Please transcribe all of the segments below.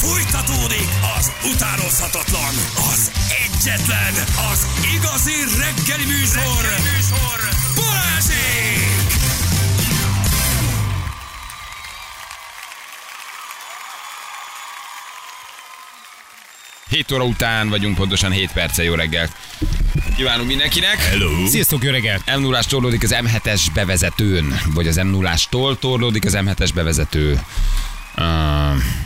Fújtatódik az utánozhatatlan, az egyetlen, az igazi reggeli műsor, reggeli műsor. Balázsék! 7 óra után vagyunk, pontosan 7 perce, jó reggelt. Kívánunk mindenkinek. Hello! Sziasztok, jó reggelt! m 0 torlódik az M7-es bevezetőn, vagy az m 0 tól torlódik az M7-es bevezető. Uh,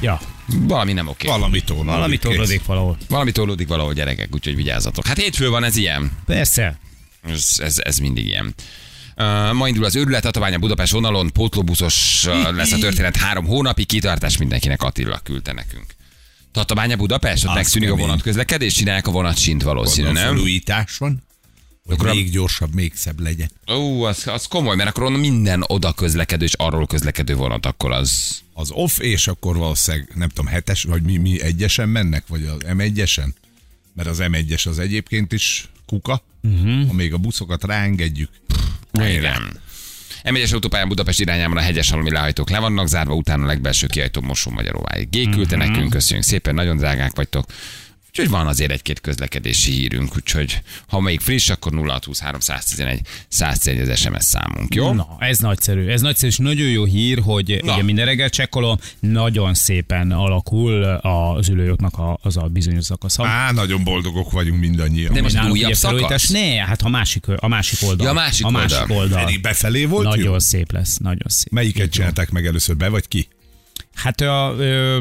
Ja, valami nem oké. Valami torlódik. valami kész. torlódik valahol. Valami torlódik valahol gyerekek, úgyhogy vigyázzatok. Hát hétfő van, ez ilyen. Persze. Ez, ez, ez mindig ilyen. Uh, ma indul az őrület Tatabánya Budapest vonalon, pótlóbuszos uh, lesz a történet három hónapig, kitartás mindenkinek Attila küldte nekünk. Tatabánya Budapest, ott megszűnik a kemény. vonatközlekedés, csinálják a vonatsint valószínű, Gondolom, nem? Felújítás van. Hogy Akkor a- még gyorsabb, még szebb legyen. Ó, az, az komoly, mert akkor onnan minden oda közlekedő és arról közlekedő vonat, akkor az... Az off, és akkor valószínűleg, nem tudom, hetes, vagy mi, mi egyesen mennek, vagy az M1-esen? Mert az M1-es az egyébként is kuka, uh-huh. ha még a buszokat ráengedjük. Igen. M1-es autópályán Budapest irányában a hegyes halmi lehajtók le vannak zárva, utána a legbelső kiajtó Mosó Magyaróváig. G küldte nekünk, köszönjük szépen, nagyon drágák vagytok. Úgyhogy van azért egy-két közlekedési hírünk, úgyhogy ha még friss, akkor 0623 111 111 az SMS számunk, jó? Na, ez nagyszerű. Ez nagyszerű, és nagyon jó hír, hogy Na. ugye minden reggel csekkolom, nagyon szépen alakul az ülőjognak a, az a bizonyos szakasza. Á, nagyon boldogok vagyunk mindannyian. De most újabb szakasz? Ne, hát a másik, a másik oldal. Ja, a másik a másik oldal. oldal. Pedig befelé volt Nagyon jó? szép lesz, nagyon szép. Melyiket csinálták meg először, be vagy ki? Hát, a, ö,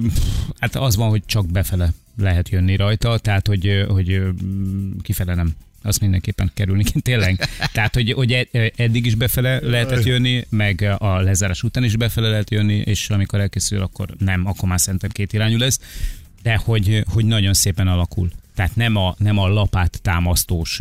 hát az van, hogy csak befele lehet jönni rajta, tehát hogy, hogy kifele nem. Azt mindenképpen kerülni kell, tényleg. Tehát, hogy, hogy ed- eddig is befele lehetett jönni, meg a lezárás után is befele lehet jönni, és amikor elkészül, akkor nem, akkor már szerintem két irányú lesz. De hogy, hogy nagyon szépen alakul. Tehát nem a, nem a lapát támasztós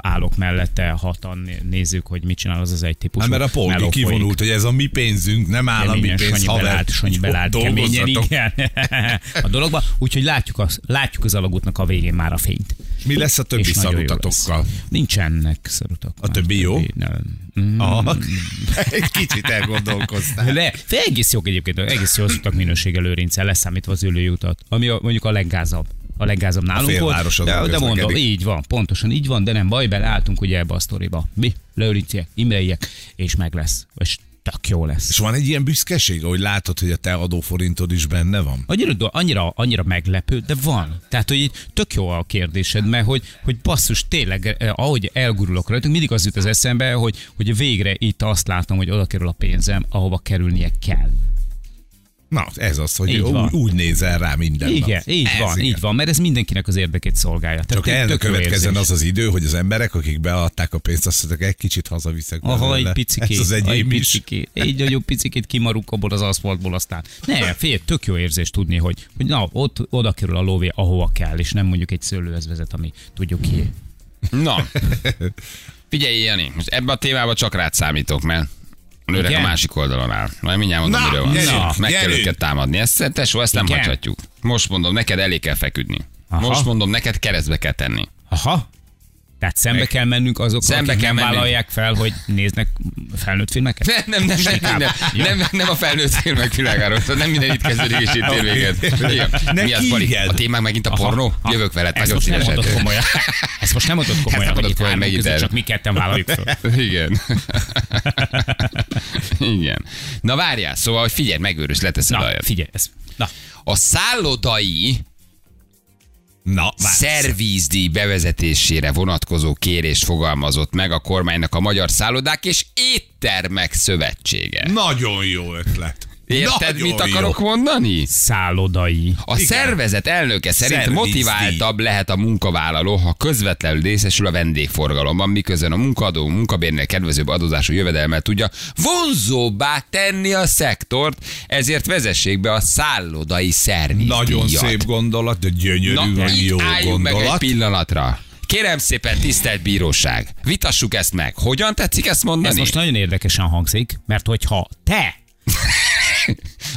állok mellette hatan né- nézzük, hogy mit csinál az az egy típusú. Hát mert a folyik. kivonult, hogy ez a mi pénzünk, nem állami Keményen, pénz, Sanyi haver. belált, Sanyi belált keményen, igen. a dologba. Úgyhogy látjuk az, látjuk az alagútnak a végén már a fényt. És mi lesz a többi szarutatokkal? Nincsenek szarutak. A többi jó? Nem. Mm. Aha. Egy kicsit elgondolkoztál. De egész jók egyébként, egész jó az utak minősége lőrincel, leszámítva az ülőjutat, ami a, mondjuk a leggázabb. A leggázabb nálunk félváros volt. De, de mondom, így van, pontosan így van, de nem baj, beleálltunk ugye ebbe a sztoriba. Mi? Lőrinciek, imreiek, és meg lesz. És tök jó lesz. És van egy ilyen büszkeség, hogy látod, hogy a te adóforintod is benne van? Annyira, annyira, annyira meglepő, de van. Tehát, hogy tök jó a kérdésed, mert hogy, hogy basszus, tényleg, eh, ahogy elgurulok rajtunk, mindig az jut az eszembe, hogy, hogy végre itt azt látom, hogy oda kerül a pénzem, ahova kerülnie kell. Na, ez az, hogy Így úgy, van. úgy nézel rá minden Igen, nap. így Ez van, igen. így van, mert ez mindenkinek az érdekét szolgálja. Tehát Csak tök- el ne tök jó következzen érzés. az az idő, hogy az emberek, akik beadták a pénzt, azt mondták, egy kicsit hazaviszek Aha, belőle. egy picikét, Ez az egy picikét, egy nagyobb picikét kimaruk abból az aszfaltból aztán. Ne, fél, tök jó érzés tudni, hogy, hogy na, ott oda kerül a lóvé, ahova kell, és nem mondjuk egy szőlőhez vezet, ami tudjuk ki. Na, figyelj, Jani, most ebbe a témába csak rád számítok, mert nőrek Igen? a másik oldalon áll. Majd mindjárt mondom, Na, miről van. gyerünk. Meg kell gyerünk. őket támadni. Ezt, tesó, ezt nem Igen? hagyhatjuk. Most mondom, neked elé kell feküdni. Aha. Most mondom, neked keresztbe kell tenni. Aha. Tehát szembe kell mennünk azok, Szembe akik kell nem mennünk. vállalják fel, hogy néznek felnőtt filmeket? Nem, nem, nem, nem, nem, nem, nem, a felnőtt filmek világáról, szóval nem minden itt kezdődik és itt ér véget. Mi az, kígyed. A témák megint a pornó? Ha, Jövök veled, Ezt nagyon most nem mondod komolyan. Ezt most nem mondod komolyan, nem hogy itt komolyan, hármunk között csak mi ketten vállaljuk föl. Igen. Igen. Na várjál, szóval, hogy figyelj, megőrös, leteszed Na, a figyelj, ez. Na, A szállodai Na, szervízdíj bevezetésére vonatkozó kérés fogalmazott meg a kormánynak a Magyar Szállodák és Éttermek Szövetsége. Nagyon jó ötlet. Érted, Nagyon mit jó. akarok mondani? szállodai. A Igen. szervezet elnöke szerint Szervizdíj. motiváltabb lehet a munkavállaló, ha közvetlenül részesül a vendégforgalomban, miközben a munkadó munkabérnél kedvezőbb adózású jövedelmet tudja vonzóbbá tenni a szektort, ezért vezessék be a szállodai szervizdíjat. Nagyon szép gondolat, de gyönyörű, Na, vagy jó álljunk meg egy gondolat. pillanatra. Kérem szépen, tisztelt bíróság, vitassuk ezt meg. Hogyan tetszik ezt mondani? Ez most nagyon érdekesen hangzik, mert hogyha te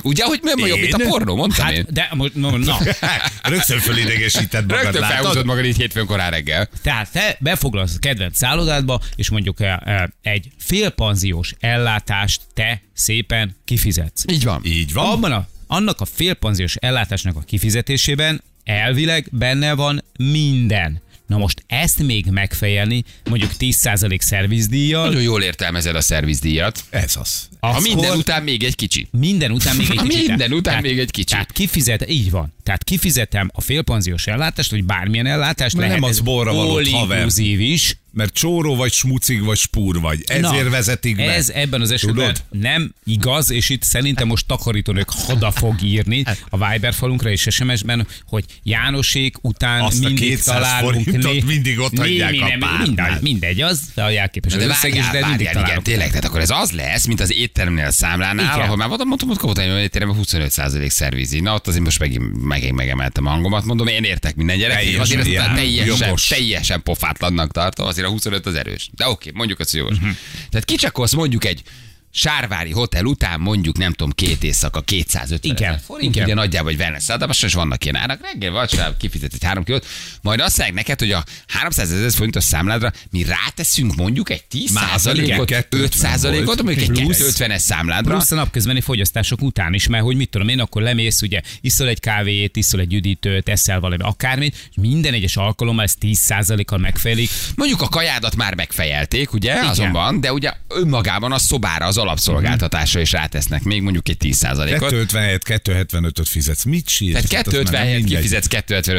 Ugye, hogy nem jobb, mint a Én? pornó, mondtam én. Hát, de, mo- no, na, Rögtön fölidegesíted magad, Rögtön felhúzod magad így hétfőn korán reggel. tehát te befoglalsz a kedvenc szállodádba, és mondjuk eh, eh, egy félpanziós ellátást te szépen kifizetsz. Így van. Így van. Abban a annak a félpanziós ellátásnak a kifizetésében elvileg benne van minden. Na most ezt még megfejelni, mondjuk 10% szervizdíjjal, Nagyon jól értelmezed a szervizdíjat. Ez az. Akkor minden után még egy kicsi. minden után még egy Ha kicsit. minden után tehát, még egy kicsit. Tehát kifizet, így van. Tehát kifizetem a félpanziós ellátást, vagy bármilyen ellátást, Mert lehet nem az borra való, haver. is, Mert csóró vagy smucig vagy spúr vagy. Ezért Na, vezetik be. Ez ebben az esetben Tudod? nem igaz, és itt szerintem most takarítónők hada fog írni a Viber falunkra és SMS-ben, hogy Jánosék után Azt a mindig 200 találunk forintot mindig ott hagyják a nem, mindegy, mindegy, az a jelképes De az összeg, várjál, de mindig várjál, igen, tényleg, tehát akkor ez az lesz, mint az étteremnél a számlánál, Igen. ahol már mondom, mondtam, hogy kapott egy étteremben 25% szervizi. Na ott azért most megint, megint megemeltem a hangomat, mondom, én értek minden gyerek, azért ezt teljesen, teljesen pofátlannak tartom, azért a 25 az erős. De oké, mondjuk azt, hogy jogos. Mhm. Tehát kicsakolsz mondjuk egy Sárvári hotel után mondjuk nem tudom két éjszaka 250 Igen, forint, igen. ugye nagyjából egy wellness szállodában, és vannak ilyen árak, reggel vacsora kifizet egy három kilót, majd azt mondják neked, hogy a 300 ezer forintos számládra mi ráteszünk mondjuk egy 10 Már százalékot, igen, 5 százalékot, mondjuk egy Plusz- 250-es számládra. Plusz a napközbeni fogyasztások után is, mert hogy mit tudom én, akkor lemész, ugye iszol egy kávét, iszol egy üdítőt, eszel valami akármit, és minden egyes alkalommal ez 10%-kal megfelik. Mondjuk a kajádat már megfejelték, ugye, Igen. azonban, de ugye önmagában a szobára, az alapszolgáltatásra is rátesznek még mondjuk egy 10 százalékot. 250 helyett 275-öt fizetsz. Mit sírsz? Tehát Hát az már 250 nem helyett mindegy. kifizetsz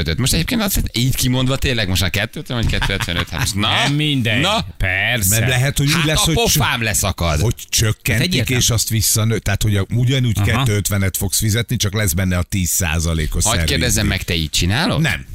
255-öt. Most egyébként azt így kimondva tényleg most már 250 vagy 255. Hát most na, Nem mindegy. Na, Persze. Mert lehet, hogy úgy hát lesz, a hogy, pofám leszakad. hogy csökkentik, Hát és azt visszanő. Tehát, hogy a- ugyanúgy Aha. 250-et fogsz fizetni, csak lesz benne a 10%-os Hagyd szervizdíj. kérdezzem meg, te így csinálod? Nem.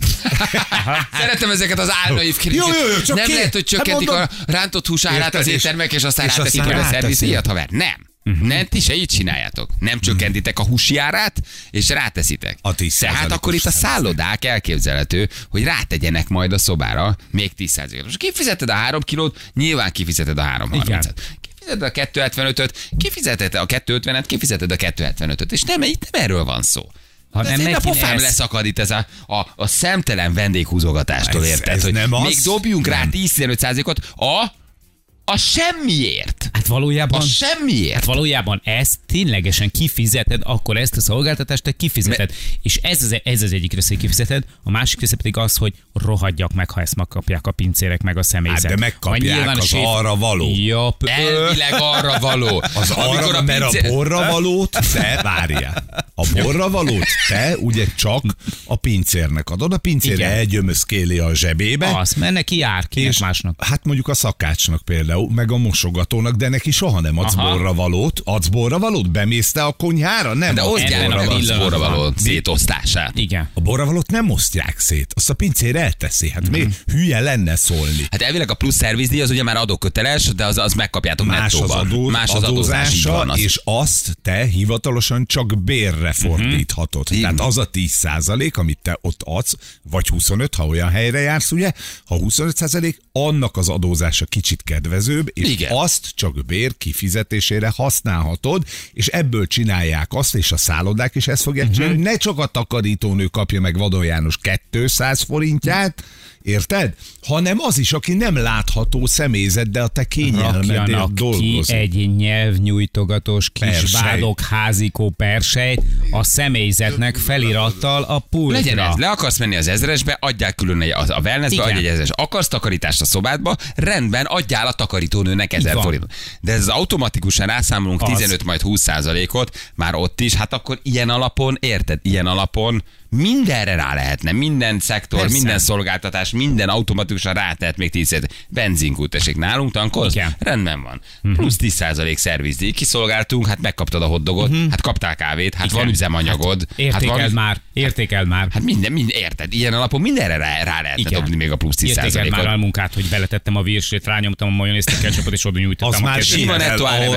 Szeretem ezeket az álnaív Jó, jó, jó, csak Nem ki- lehet, hogy csökkentik hát a rántott húsárát Érted, az éttermek, és aztán és ráteszik a szervizdíjat, haver. Nem. Mhm. Nem, ti se így csináljátok. Nem csökkentitek a húsi árát, és ráteszitek. A 10 Tehát akkor itt a szállodák elképzelhető, hogy rátegyenek majd a szobára még 10 Most kifizeted a 3 kilót, nyilván kifizeted a 330-et. Kifizeted a 275-öt, kifizeted a 250-et, kifizeted a 275-öt. És nem, itt nem erről van szó. Ha nem nem a pofám ez- leszakad itt ez a, a, a szemtelen vendéghúzogatástól, Ez- érted? ez hogy nem az? még dobjunk rá Nem. 10-15%-ot a, a semmiért. Hát valójában... A semmiért. Hát valójában ezt ténylegesen kifizeted, akkor ezt a szolgáltatást te kifizeted. És ez az, ez az egyik része, kifizeted, a másik része pedig az, hogy rohadjak meg, ha ezt megkapják a pincérek meg a személyzet. Hát de megkapják, a az séf- arra való. Ja, Elvileg arra való. Az arra, mert a pincér- borra valót te várjál. A borra valót te ugye csak a pincérnek adod, a pincér elgyömözkéli a zsebébe, az, mert neki jár, kinek és másnak. hát mondjuk a szakácsnak például, meg a mosogatónak, de neki soha nem adsz Aha. borra valót. Adsz borra valót? Bemész te a konyhára? Nem De adsz osztják a a pillanatban. borra való szétosztását. Igen. A borravalót nem osztják szét, azt a pincér elteszi. Hát mi hülye lenne szólni. Hát elvileg a plusz szervizdíj az ugye már adóköteles, de az, az megkapjátok Más az, adó, Más az adózása, van. Az. és azt te hivatalosan csak bérre fordíthatod. Így Tehát az a 10 százalék, amit te ott adsz, vagy 25, ha olyan helyre jársz, ugye, ha 25 százalék, annak az adózása kicsit kedvezőbb, és Igen. azt csak bér kifizetésére használhatod, és ebből csinálják azt, és a szállodák is ezt fogják Mhm. csinálni, ne csak a takarítónő kapja meg Vadon János 200 forintját, Érted? Hanem az is, aki nem látható személyzet, de a te kényelmedért Rakjanak ki dolgozik. egy nyelvnyújtogatós kis vádok házikó persejt a személyzetnek felirattal a pultra. Legyen ez, le akarsz menni az ezresbe, adjál külön egy, a a wellnessbe, adj egy ezres. Akarsz takarítást a szobádba, rendben, adjál a takarítónőnek ezer forintot. De ez automatikusan rászámolunk Az. 15 majd 20 százalékot, már ott is, hát akkor ilyen alapon, érted, ilyen alapon mindenre rá lehetne, minden szektor, Persze. minden szolgáltatás, minden automatikusan rátehet még 10 Benzinkút tessék nálunk, tankolsz? Igen. Rendben van. Plusz 10 százalék szervizdíj, kiszolgáltunk, hát megkaptad a hoddogot, hát kaptál kávét, hát Igen. van üzemanyagod. hát Értékeld van, már, értékeld már. Hát minden, minden, érted? Ilyen alapon mindenre rá, rá lehetne Igen. dobni még a plusz 10 Értékeld már a munkát, hogy beletettem a virsét, rányomtam a majonézt, a ketchupot, és oda nyújtottam Az a már simán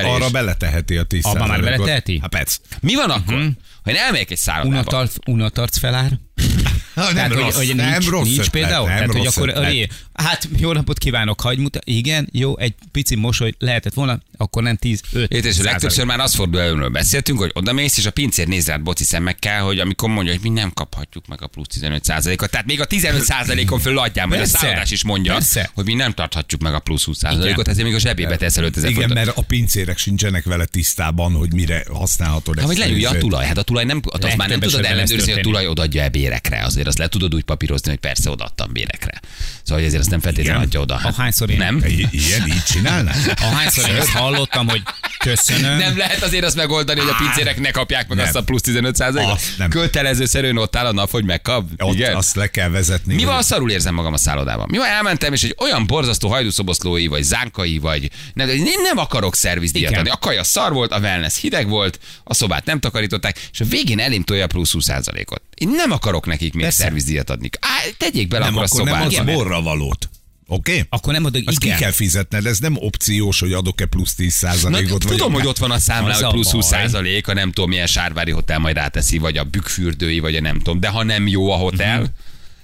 arra beleteheti a 10 Abba már beleteheti? Hát perc. Mi van akkor, ha én elmegyek egy szállodába? Unatarc, unatarc felár. nem Tehát, rossz, hogy, hogy nem nincs, rossz nincs ötlet, például? nem Tehát, hogy rossz akkor, ötlet. ré, hát jó napot kívánok, hagy muta. Igen, jó, egy pici mosoly lehetett volna, akkor nem 10, 5 Érted, és legtöbbször már az fordul előről beszéltünk, hogy oda mész, és a pincér néz rád boci szemmekkel, hogy amikor mondja, hogy mi nem kaphatjuk meg a plusz 15%-ot. Tehát még a 15%-on föl adjál, majd a szállodás is mondja, Persze. hogy mi nem tarthatjuk meg a plusz 20%-ot, ezért még a zsebébe teszel 5000 Igen, forintot. mert a pincérek sincsenek vele tisztában, hogy mire használhatod Hát, ezt leülje a tulaj. Hát a tulaj nem, azt már nem tudod ellenőrizni, hogy a tulaj odaadja e bérekre. Azért azt le tudod úgy papírozni, hogy persze odaadtam bérekre. Szóval ezért azt nem feltétlenül adja oda. Ahányszor én- Nem? I- Ilyen, így csinálnál? Ahányszor én ezt hallottam, hogy köszönöm. Nem lehet azért azt megoldani, hogy a pincérek ne kapják meg Nem. azt a plusz 15 Azt nem. Kötelező szerűen ott áll a nap, hogy megkap. Ott Igen. azt le kell vezetni. Mi van, szarul érzem magam a szállodában? Mi van, elmentem, és egy olyan borzasztó hajdúszoboszlói, vagy zánkai, vagy nem, én nem akarok szervizdíjat adni. A kaja szar volt, a wellness hideg volt, a szobát nem takarították, és a végén elém tolja a plusz 20%-ot. Én nem akarok nekik még Persze. szervizdíjat adni. Á, tegyék bele Nem, akkor a akkor nem az borra valót. Oké? Okay? Akkor nem adok, Azt ki igen. kell fizetned, ez nem opciós, hogy adok-e plusz 10 Na, százalékot. tudom, hogy ott van a számlán, Az hogy plusz 20 baj. százalék, a nem tudom milyen sárvári hotel majd ráteszi, vagy a bükkfürdői, vagy a nem tudom. De ha nem jó a hotel, Mhm.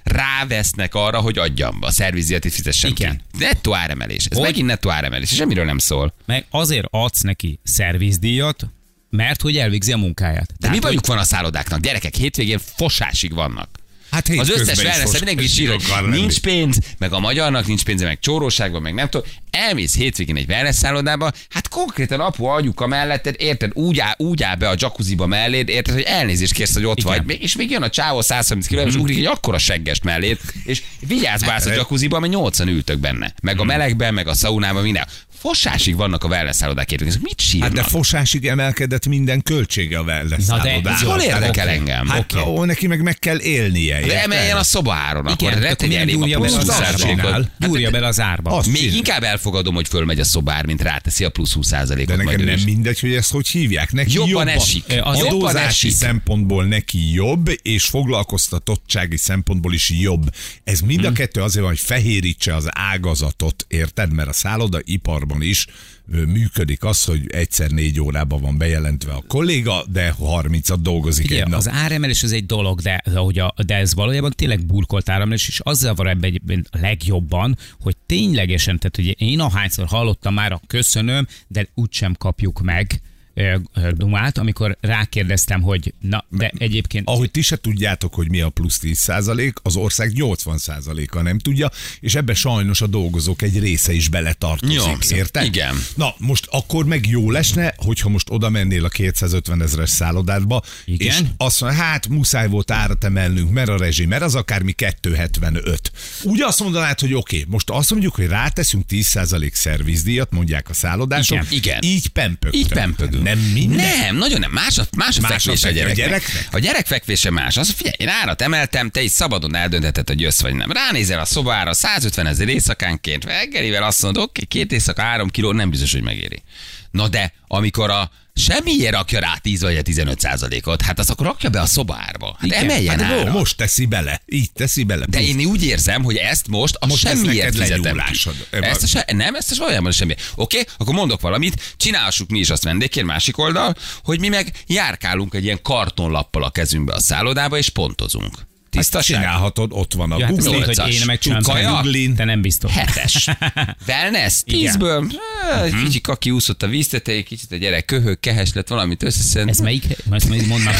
rávesznek arra, hogy adjam a szervizet, és fizessem Igen. ki. Nettó áremelés. Ez Hogy? megint nettó áremelés, és semmiről nem szól. Meg azért adsz neki szervizdíjat, mert hogy elvégzi a munkáját. De mi bajuk van a szállodáknak? Gyerekek, hétvégén fosásig vannak. Hát Az összes wellness mindenki sír, hogy nincs pénz, meg a magyarnak nincs pénze, meg csóróságban, meg nem tudom. Elmész hétvégén egy wellness szállodába, hát konkrétan apu anyuka melletted, érted, úgy áll, úgy áll be a jacuzziba melléd, érted, hogy elnézést kérsz, hogy ott Igen. vagy. És még jön a csávó 130 kg, és ugrik egy akkora seggest mellét, és vigyázz bász a jacuzziba, mert 80 ültök benne. Meg a melegben, meg a szaunában, minden. Fosásig vannak a wellness szállodák hétvégén. Ezek Mit sírnak? Hát de fosásig emelkedett minden költsége a wellness Na de szállodának. ez hol Hát érdekel engem? Hát Oké. ó, neki meg meg kell élnie. de emeljen a szoba áron, akkor ne tegye elém a plusz bele az 20 árba? százalékot. Gyúrja bele az árba. Még inkább elfogadom, hogy fölmegy a szobár, mint ráteszi a plusz 20 De százalékot. nekem majd ő nem mindegy, hogy ezt hogy hívják. Neki Jobban esik. Adózási szempontból neki jobb, és foglalkoztatottsági szempontból is jobb. Ez mind a kettő azért hogy fehérítse az ágazatot, érted? Mert a szállodaiparban is működik az, hogy egyszer négy órában van bejelentve a kolléga, de 30-at dolgozik Ugye, egy nap. az áremelés az egy dolog, de, hogy a, de ez valójában tényleg burkolt áremelés, és azzal van ebben egyébként a legjobban, hogy ténylegesen, tehát ugye én ahányszor hallottam már a köszönöm, de úgysem kapjuk meg dumát, amikor rákérdeztem, hogy na, de egyébként Ahogy ti se tudjátok, hogy mi a plusz 10% az ország 80% a nem tudja, és ebbe sajnos a dolgozók egy része is beletartozik, Jó, érted? igen. Na, most akkor meg jó lesne, hogyha most oda mennél a 250 ezeres szállodádba, Igen. és azt mondja, hát muszáj volt árat emelnünk, mert a rezsi, mert az akármi 275. Úgy azt mondanád, hogy oké, okay, most azt mondjuk, hogy ráteszünk 10% szervizdíjat, mondják a szállodások, Igen, igen. így pempögtön. Így pempögünk. Nem minden. Nem, nagyon nem. Más a, más a Más fekvés a, fekve- a gyereknek. gyereknek? A gyerek fekvése más. Az, figyelj, én árat emeltem, te is szabadon eldöntheted, hogy jössz vagy nem. Ránézel a szobára, 150 ezer éjszakánként, reggelivel azt mondod, oké, két éjszaka, három kiló, nem biztos, hogy megéri. Na de, amikor a semmiért rakja rá 10 vagy a 15 százalékot, hát az akkor rakja be a szobárba. Hát Igen. emeljen Hát árat. mo- most teszi bele. Így teszi bele. De én úgy érzem, hogy ezt most a Most semmiért fizetem ki. Ezt a se, nem, ezt a valójában semmi. Oké, akkor mondok valamit, csinálhassuk mi is azt vendégként, másik oldal, hogy mi meg járkálunk egy ilyen kartonlappal a kezünkbe a szállodába, és pontozunk. Ezt Tisztaság? csinálhatod, ott van a ja, hát Google. így, hogy nyolcas. én megcsinálom, Kaja? Googlin, te nem biztos. Hetes. Wellness, tízből. Eh, Mhm. Kicsi kaki úszott a víztetejé, kicsit a gyerek köhög, kehes lett, valamit összeszedett. Ez melyik? Ezt még mondnak.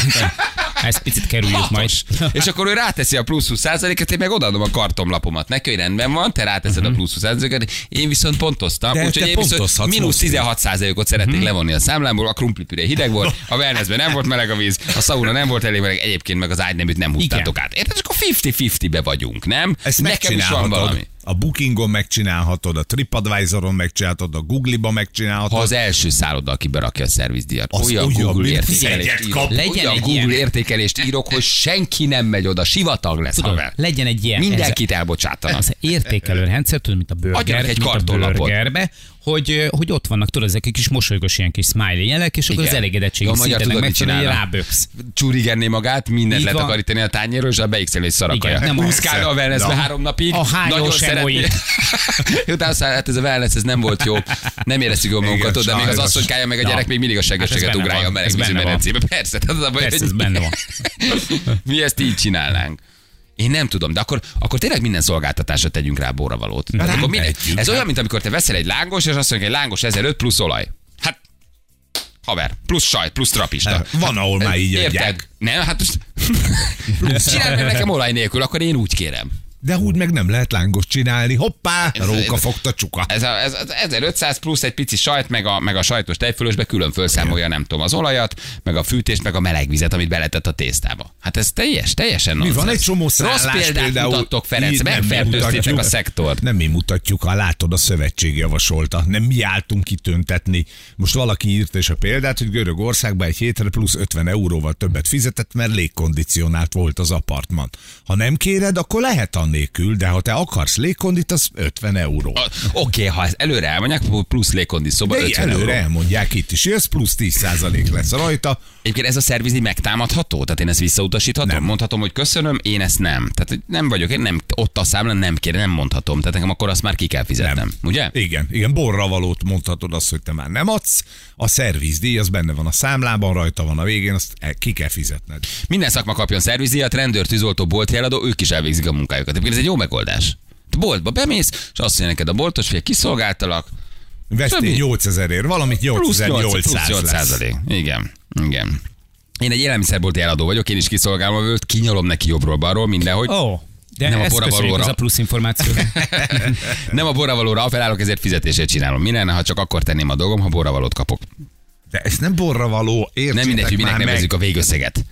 Ezt picit kerüljük majd. Hatos. És akkor ő ráteszi a plusz 20 százalékot, én meg odaadom a kartomlapomat neki, hogy rendben van, te ráteszed a plusz 20 százalékot, én viszont pontoztam, úgyhogy én viszont mínusz most. 16 százalékot szeretnék levonni a számlámból, a krumplipüré hideg volt, a wellnessben nem volt meleg a víz, a sauna nem volt elég meleg, egyébként meg az ágyneműt nem húztátok át. Érted? És akkor 50-50-be vagyunk, nem? Ezt Nekem is van valami. A Bookingon megcsinálhatod, a TripAdvisoron megcsinálhatod, a Google-ba megcsinálhatod. Ha az első szálloda, aki berakja a szervizdíjat, Az olyan olyan, Google értékelést írok. Legyen olyan egy Google ilyen. értékelést írok, hogy senki nem megy oda, sivatag lesz, Tudod, haver. legyen egy ilyen. Mindenkit elbocsátanak. Ez értékelő rendszer, tudod, mint a burger, Adjanak egy mint a burgerbe, hogy, hogy ott vannak, tudod, ezek egy kis mosolygós ilyen kis smiley jelek, és akkor Igen. az magyar szintenek megfelelően ráböksz. Csúrigenné magát, mindent Így letakarítani a tányéról, és a beixel egy szarakaja. Nem Húszkálna a wellnessbe Na. három napig. A nagyon szeretné. Utána aztán, hát ez a wellness, ez nem volt jó. Nem éreztük jól magunkat, de még az asszonykája meg a gyerek még mindig a Hát benne ugrálja a meleg vízű medencébe. Persze, ez benne van. mi ezt így csinálnánk. Én nem tudom, de akkor, akkor tényleg minden szolgáltatásra tegyünk rá borravalót. Hát akkor minden, tegyünk. ez olyan, mint amikor te veszel egy lángos, és azt mondja, egy lángos 1005 plusz olaj. Hát, haver, plusz sajt, plusz trapista. Hát, van, ahol már így Érted? Nem, hát most... Csinálj meg nekem olaj nélkül, akkor én úgy kérem. De úgy meg nem lehet lángos csinálni. Hoppá, Ez- róka ez- fogta csuka. Ez, a, ez az 1500 plusz egy pici sajt, meg a, meg a sajtos tejfölösbe külön felszámolja, nem tudom, az olajat, meg a fűtést, meg a meleg vizet, amit beletett a tésztába. Hát ez teljes, teljesen Mi van egy csomó szállás Rossz példát például. mutattok, Ferenc, megfertőztétek a szektort. Nem mi mutatjuk, ha látod, a szövetség javasolta. Nem mi álltunk kitöntetni. Most valaki írta is a példát, hogy Görögországban egy hétre plusz 50 euróval többet fizetett, mert légkondicionált volt az apartman. Ha nem kéred, akkor lehet annélkül, de ha te akarsz légkondit, az 50 euró. Oké, ha ezt előre elmondják, plusz légkondi szoba De 50 előre euró. elmondják itt is, ez plusz 10% lesz rajta. Egyébként ez a szervizni megtámadható? Tehát én ezt visszautasíthatom? Nem. Mondhatom, hogy köszönöm, én ezt nem. Tehát nem vagyok, én nem, ott a számlán nem kérem, nem mondhatom. Tehát nekem akkor azt már ki kell fizetnem. Ugye? Igen, igen, borra valót mondhatod azt, hogy te már nem adsz. A szervizdíj, az benne van a számlában, rajta van a végén, azt ki kell fizetned. Minden szakma kapjon szervizdíjat, rendőr, tűzoltó, boltjeladó, ők is elvégzik a munkájukat. Egyébként ez egy jó megoldás. Te boltba bemész, és azt mondja neked a boltos, hogy kiszolgáltalak, Vesztél Többi. 8000 ér, valamit plusz 8, 8800 plusz 8 lesz. százalék. Igen, igen. Én egy élelmiszerbolti eladó vagyok, én is kiszolgálom a vőt, kinyalom neki jobbról balról mindenhogy. Oh, de Nem a borravalóra. ez a plusz információ. Nem a borravalóra apelálok, ezért fizetését csinálom. Mi lenne, ha csak akkor tenném a dolgom, ha borravalót kapok? De ez nem borra való, értsétek Nem mindegy, hogy minek már meg. nevezzük a végösszeget.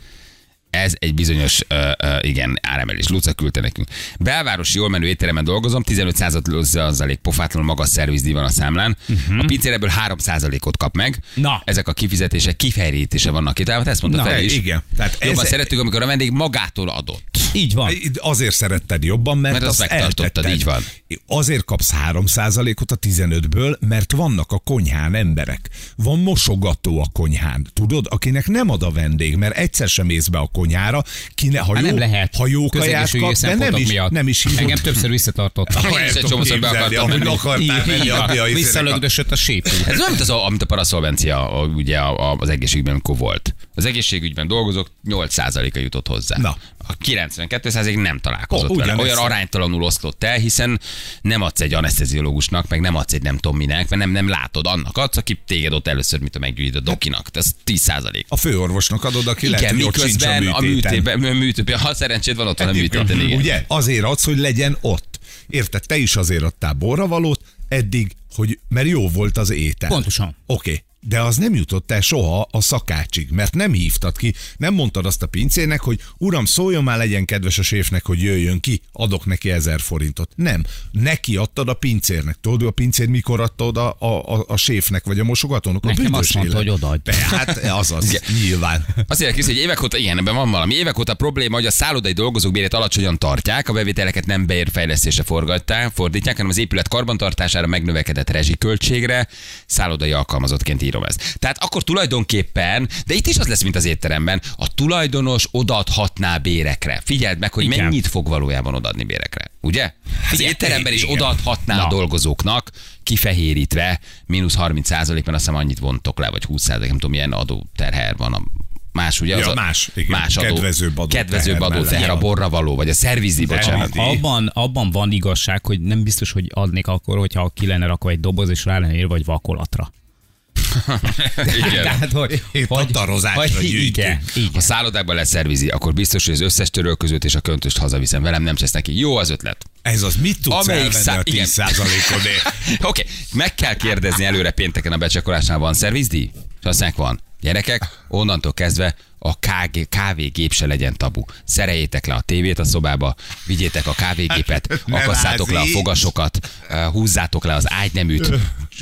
Ez egy bizonyos, uh, uh, igen, áremelés. Luca küldte nekünk. Belvárosi jól menő étteremen dolgozom, 15 százalék pofátlanul magas szervizdíj van a számlán. Uh-huh. A pincér ebből 3% ot kap meg. Na. Ezek a kifizetések kifejrítése vannak itt. Tehát ezt mondta Na, fel is. igen. Tehát Jobban ez- szeretjük, amikor a vendég magától adott. Így van. Azért szeretted jobban, mert, Mert azt azt megtartottad, eltetted. így van. Azért kapsz 3%-ot a 15-ből, mert vannak a konyhán emberek. Van mosogató a konyhán. Tudod, akinek nem ad a vendég, mert egyszer sem mész be a konyhára, ki ne, ha, Hát jó, nem lehet. ha jó kaját kap, de nem is, miatt. nem is hívod. Engem többször visszatartottak. Én is egy csomószor be akartam menni. akartál menni, a Visszalögdösött a sép. Ez olyan, mint az, amit a paraszolvencia ugye az egészségügyben, amikor volt. Az egészségügyben dolgozók 8%-a jutott hozzá. Na. A 92% nem találkozott Ó, vele. Olyan aránytalanul oszlott el, hiszen nem adsz egy anesteziológusnak, meg nem adsz egy nem tudom minek, mert nem, nem látod annak adsz, aki téged ott először, mit a meggyűjt a dokinak. Ez 10%. A főorvosnak adod, aki lehet, Igen, ott sincs a miközben a műtében, műtében, ha szerencséd van, ott van a műtéten, igen. Ugye? Azért adsz, hogy legyen ott. Érted? Te is azért adtál borravalót, eddig, hogy mert jó volt az étel. Pontosan. Oké. De az nem jutott el soha a szakácsig, mert nem hívtad ki, nem mondtad azt a pincének, hogy uram, szóljon már legyen kedves a séfnek, hogy jöjjön ki, adok neki ezer forintot. Nem. Neki adtad a pincérnek. Tudod, a pincér mikor adta oda a, a, a séfnek vagy a mosogatónak? A Nekem azt mondta, élet. hogy odaadj. Hát azaz, nyilván. Azért kész, hogy évek óta, igen, ebben van valami. Évek óta probléma, hogy a szállodai dolgozók bérét alacsonyan tartják, a bevételeket nem beér fejlesztésre forgatták, fordítják, hanem az épület karbantartására megnövekedett rezsiköltségre, szállodai alkalmazottként írom ezt. Tehát akkor tulajdonképpen, de itt is az lesz, mint az étteremben, a tulajdonos odaadhatná bérekre. Figyeld meg, hogy Igen. mennyit fog valójában odaadni bérekre. Ugye? Az étteremben is igen. odaadhatná a Na. dolgozóknak, kifehérítve, mínusz 30 százalék, mert azt hiszem annyit vontok le, vagy 20 százalék, nem tudom, milyen adó terher van a más, ugye? Ja, az a, más, igen. más adó, Kedvezőbb adó kedvezőbb adó teher, a borra való, vagy a szervizi, bocsánat. Abban, abban van igazság, hogy nem biztos, hogy adnék akkor, hogyha ki lenne rakva egy doboz, és rá lenne írva, vagy vakolatra. Igen. Tehát, hogy, Tatarozásra hogy gyűjtünk. igen, Ha igen. szállodákban leszervizi, akkor biztos, hogy az összes törölközőt és a köntöst hazaviszem. Velem nem csesz neki. Jó az ötlet. Ez az mit tudsz Amelyik elvenni szá- a igen. 10 odért? Oké, okay. meg kell kérdezni előre pénteken a becsekolásnál, van szervizdíj? Mondják, van. Gyerekek, onnantól kezdve a KG, kávégép se legyen tabu. Szereljétek le a tévét a szobába, vigyétek a kávégépet, akasszátok le a fogasokat, eh, húzzátok le az ágyneműt,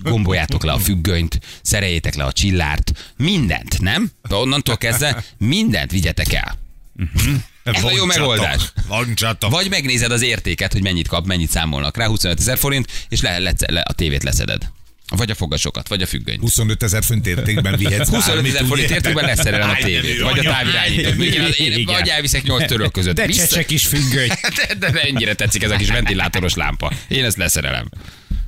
gomboljátok le a függönyt, szereljétek le a csillárt, mindent, nem? De onnantól kezdve mindent vigyetek el. Ez a jó megoldás. Bontsatok. Vagy megnézed az értéket, hogy mennyit kap, mennyit számolnak rá, 25 ezer forint, és le, le, le, a tévét leszeded. Vagy a fogasokat, vagy a függönyt. 25 ezer font értékben vihetsz 25 bármit, ezer forint értékben leszerelem a tévét, vagy a távirányítót. Vagy elviszek 8 töröl között. De Vissza- csecsek is függöny. de, de, de ennyire tetszik ez a kis ventilátoros lámpa. Én ezt leszerelem.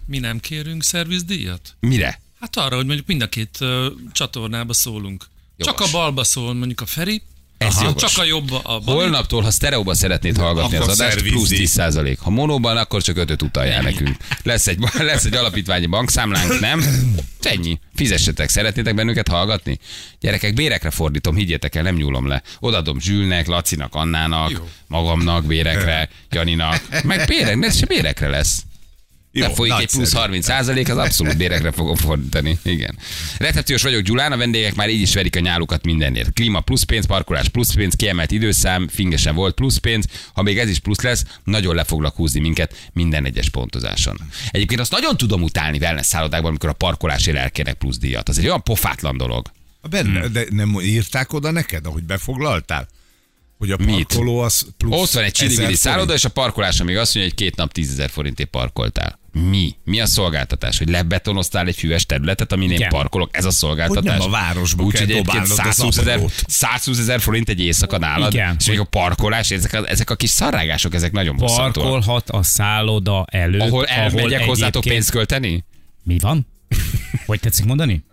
Mi nem kérünk szervizdíjat? Mire? Hát arra, hogy mondjuk mind a két uh, csatornába szólunk. Jogos. Csak a balba szól mondjuk a Feri, Ez Aha. jogos. Csak a jobb a bal. Holnaptól, ha sztereóba szeretnéd hallgatni Akkor az adást, plusz szervizdíj. 10 százalék. Ha monóban, akkor csak ötöt utaljál nekünk. Lesz egy, lesz egy alapítványi bankszámlánk, nem? Ennyi. Fizessetek, szeretnétek bennünket hallgatni? Gyerekek, bérekre fordítom, higgyétek el, nem nyúlom le. Odadom Zsülnek, Lacinak, Annának, Jó. magamnak, bérekre, Janinak. Meg bérek, ez se bérekre lesz. Jó, egy plusz 30 százalék, az abszolút bérekre fogom fordítani. Igen. Recepciós vagyok Gyulán, a vendégek már így is verik a nyálukat mindenért. Klíma plusz pénz, parkolás plusz pénz, kiemelt időszám, fingesen volt plusz pénz. Ha még ez is plusz lesz, nagyon le foglak húzni minket minden egyes pontozáson. Egyébként azt nagyon tudom utálni wellness szállodákban, amikor a parkolásért elkérnek plusz díjat. Az egy olyan pofátlan dolog. Benne, de nem írták oda neked, ahogy befoglaltál? Hogy a Mit? parkoló az plusz Ott van egy 1000 csili szálloda, és a parkolása még azt mondja, hogy két nap 10 ezer forintért parkoltál. Mi? Mi a szolgáltatás? Hogy lebetonoztál egy füves területet, amin én Igen. parkolok? Ez a szolgáltatás? Hogy nem a városba Úgy, kell hogy egyébként dobálnod az 120 ezer, abronót. 120 ezer forint egy éjszaka nálad, Igen. és még a parkolás, ezek a, ezek a kis szarrágások, ezek nagyon bosszantóak. Parkolhat a szálloda előtt, Ahol elmegyek hozzátok egyébként- pénzt költeni? Mi van? Hogy tetszik mondani?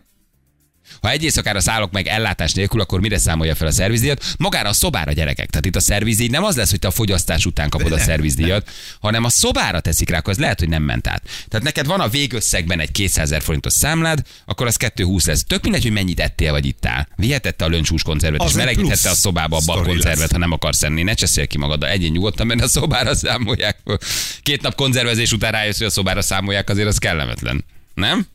Ha egy éjszakára szállok meg ellátás nélkül, akkor mire számolja fel a szervizdíjat? Magára a szobára gyerekek. Tehát itt a szervizdíj nem az lesz, hogy te a fogyasztás után kapod a nem, szervizdíjat, hanem a szobára teszik rá, akkor az lehet, hogy nem ment át. Tehát neked van a végösszegben egy 200 ezer forintos számlád, akkor az 220 lesz. Tök mindegy, hogy mennyit ettél vagy ittál. Vihetette a löncshús konzervet, Az és melegítette a szobába a sztori konzervet, lesz. ha nem akarsz enni. Ne cseszél ki magaddal, egyén nyugodtan, mert a szobára számolják. Két nap konzervezés után rájössz, hogy a szobára számolják, azért az kellemetlen. Nem?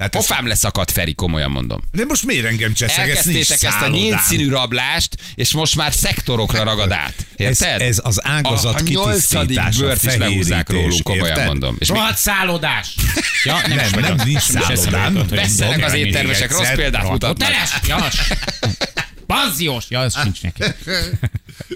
Ez- Pofám leszakadt, Feri, komolyan mondom. De most miért engem cseszegetsz? Elkezdtétek ezt a nyílt színű rablást, és most már szektorokra ragad át. Ez, Érted? ez az ágazat a, a nyolcadik bőrt is lehúzzák rólunk, komolyan érted? mondom. És Rohadt szállodás! Ja, nem, Nem, nem, nincs szállodám. dobja az éttermesek, rossz példát mutatnak. Hoteles! Panziós! Ja, az sincs neki.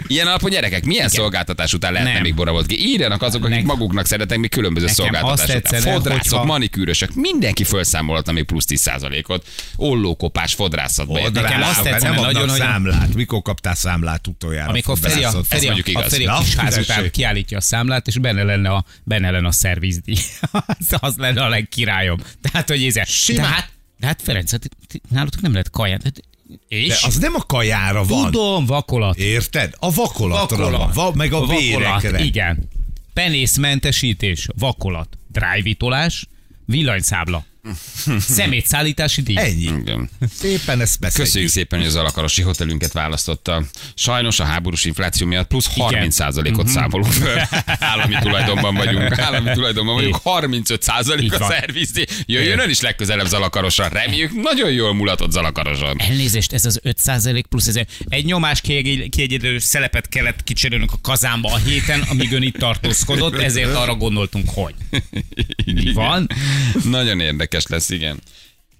Ilyen alapon gyerekek, milyen szolgáltatás után lehetne Nem. még boravot ki? Írjanak azok, akik maguknak szeretnek még különböző Nekem szolgáltatásokat. azt tetszene, Fodrászok, hogyha- manikűrösök, mindenki felszámolhatna még plusz 10%-ot. Ollókopás fodrászatba. Értek? Nekem azt tetszene nagyon, hogy- számlát. Mikor kaptál számlát utoljára? Amikor Feri a? Feri a, a. Feri a Na, kis ház tessék. után kiállítja a számlát, és benne lenne a, benne lenne a szervizdíj. az, az lenne a legkirályom. Tehát, hogy ez de hát, de hát Ferenc, hát, nálatok nem lehet kaján. Hát, És? De az nem a kajára van. Tudom, vakolat. Érted? A vakolatra van. Va, meg a, vérekre. Igen. Penészmentesítés, vakolat, drájvitolás, villanyszábla, szemétszállítási díj. Ennyi. Igen. Szépen ezt beszéljük. Köszönjük szépen, hogy az alakarosi hotelünket választotta. Sajnos a háborús infláció miatt plusz 30%-ot számolunk föl. Állami tulajdonban vagyunk. Állami tulajdonban vagyunk. 35% Így a van. szervizdíj. Jöjjön ön is legközelebb Zalakarosra. Reméljük, nagyon jól mulatott Zalakaroson. Elnézést, ez az 5% plusz ez egy nyomás kiegyenlítő szelepet kellett kicserélnünk a kazánba a héten, amíg ön itt tartózkodott, ezért arra gondoltunk, hogy. Mi van? Nagyon érdekes lesz, igen.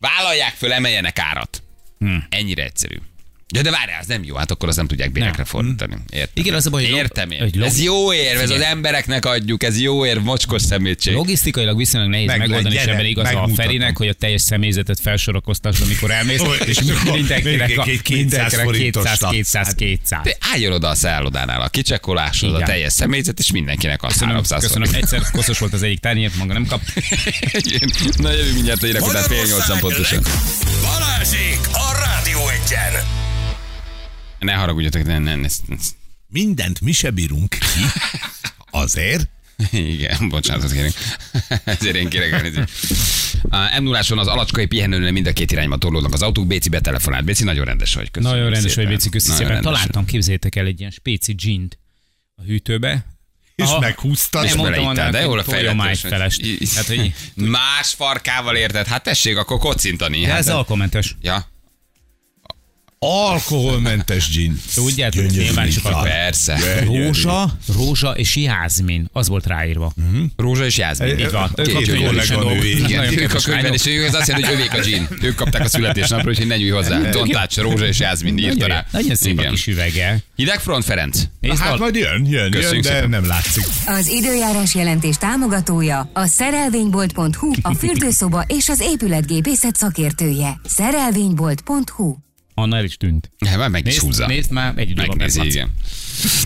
Vállalják föl, emeljenek árat. Hm. Ennyire egyszerű. Ja, de várjál, ez nem jó, hát akkor az nem tudják bérekre Nem. fordítani. Értem. Igen, az a baj, hogy Értem én. hogy log- Ez jó érv, ez az embereknek adjuk, ez jó érv, mocskos szemétség. Logisztikailag viszonylag nehéz Meg- megoldani, és gyere, ebben igaz a. Ferinek, hogy a teljes személyzetet felsorakoztass, amikor elmész, és és mindenkinek a még egy 200 mindenkinek forintos 200, adsz. 200, 200. De álljon oda a szállodánál a kicsekoláshoz, a teljes személyzet, és mindenkinek az Köszönöm, 300 köszönöm. Egyszer koszos volt az egyik tányért, maga nem kap. Na jövő mindjárt a hírek után fél nyolcan pontosan. Balázsék a Rádió Egyen! Ne haragudjatok, ne, ne, ne, ne. Mindent mi se bírunk ki. Azért? Igen, bocsánatot kérünk. Ezért én kérek elnézést. M 0 az alacskai pihenőnél mind a két irányba torlódnak az autók. Béci betelefonált. Béci nagyon rendes vagy. Köszönöm Nagyon rendes szépen. vagy, Béci, Nagyon szépen. rendes. Találtam, képzétek el egy ilyen spéci gint a hűtőbe. És Aha. meghúztad. Nem mondtam annak, de jól a fejletes. Hát, hogy Más farkával érted? Hát tessék, akkor kocintani. de Hát, ez alkoholmentes. Ja, Alkoholmentes gin. Tudjátok, nyilván is akarok. persze. Rózsa, rózsa és jázmin. Az volt ráírva. Rózsa és Jászmin. Így van. Két Ők a kolléganő, igen. Ők a könyvben, és ők az azt jelenti, hogy övék a gin. Ők kapták a születésnapra, úgyhogy ne nyújj hozzá. Touch, Rózsa és Jászmin írta rá. nagyon szép a kis üvege. Hidegfront Ferenc. Nézd, Hát majd jön, jön, jön, de nem látszik. Az időjárás jelentés támogatója a szerelvénybolt.hu, a fürdőszoba és az épületgépészet szakértője. Szerelvénybolt.hu Anna el is tűnt. Nem, már meg is Nézd, húzza. nézd már, egy Megnézi, igen.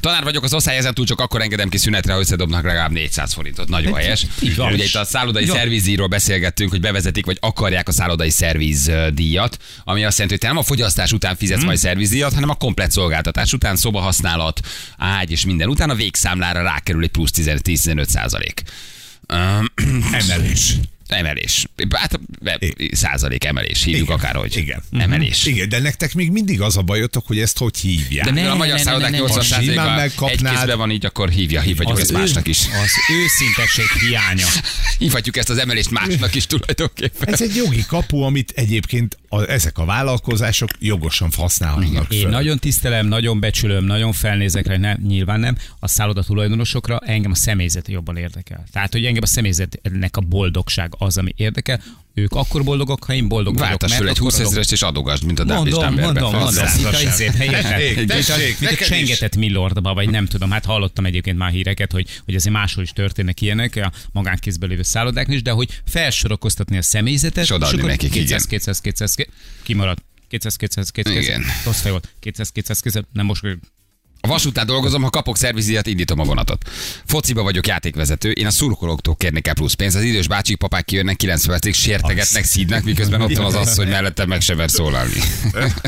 Tanár vagyok, az osztály ezentúl csak akkor engedem ki szünetre, ha összedobnak legalább 400 forintot. Nagyon helyes. így van. Ugye itt a szállodai van. szervizíról beszélgettünk, hogy bevezetik, vagy akarják a szállodai szerviz ö, díjat, ami azt jelenti, hogy te nem a fogyasztás után fizetsz Hmm. majd szervizdíjat, hanem a komplet szolgáltatás után, szobahasználat, ágy és minden után a végszámlára rákerül egy plusz 10-15 százalék. Emelés. Emelés. Hát százalék emelés, hívjuk Igen. akárhogy. Igen. Emelés. Igen, de nektek még mindig az a bajotok, hogy ezt hogy hívják. De mivel a Ne, magyar ne, ne, szállodák ne, ne, ne. 80 Ha simán százaléka egy kézben van, így akkor hívja, hívhatjuk ezt másnak is. Az őszintesség hiánya. Hívhatjuk ezt az emelést másnak is tulajdonképpen. Ez egy jogi kapu, amit egyébként a, ezek a vállalkozások jogosan használhatnak Én föl. nagyon tisztelem, nagyon becsülöm, nagyon felnézek rá, nem, nyilván nem. A szálloda tulajdonosokra engem a személyzet jobban érdekel. Tehát, hogy engem a személyzetnek a boldogság az, ami érdekel. Ők akkor boldogok, ha én boldog vagyok. Váltass egy akkor 20 azok- ezerest és adogasd, mint a Dávid Mondom, Stamberben. mondom, mondom. A csengetett Millordba, vagy nem tudom, hát hallottam egyébként már híreket, hogy, hogy azért máshol is történnek ilyenek a magánkézben lévő szállodáknál is, de hogy felsorakoztatni a személyzetet, És odaadni akkor nekik, 200, igen. 200, 200, 200, kimarad. 200, 200, 200, Igen. rossz fej volt. 200, 200, 200, nem most A vasútnál dolgozom, ha kapok szervizíjat, indítom a vonatot. Fociba vagyok játékvezető, én a szurkolóktól kérnék el plusz pénzt. Az idős bácsik papák kijönnek 9 percig, sértegetnek, szídnak, miközben ott van az asszony mellettem meg sem mer szólalni.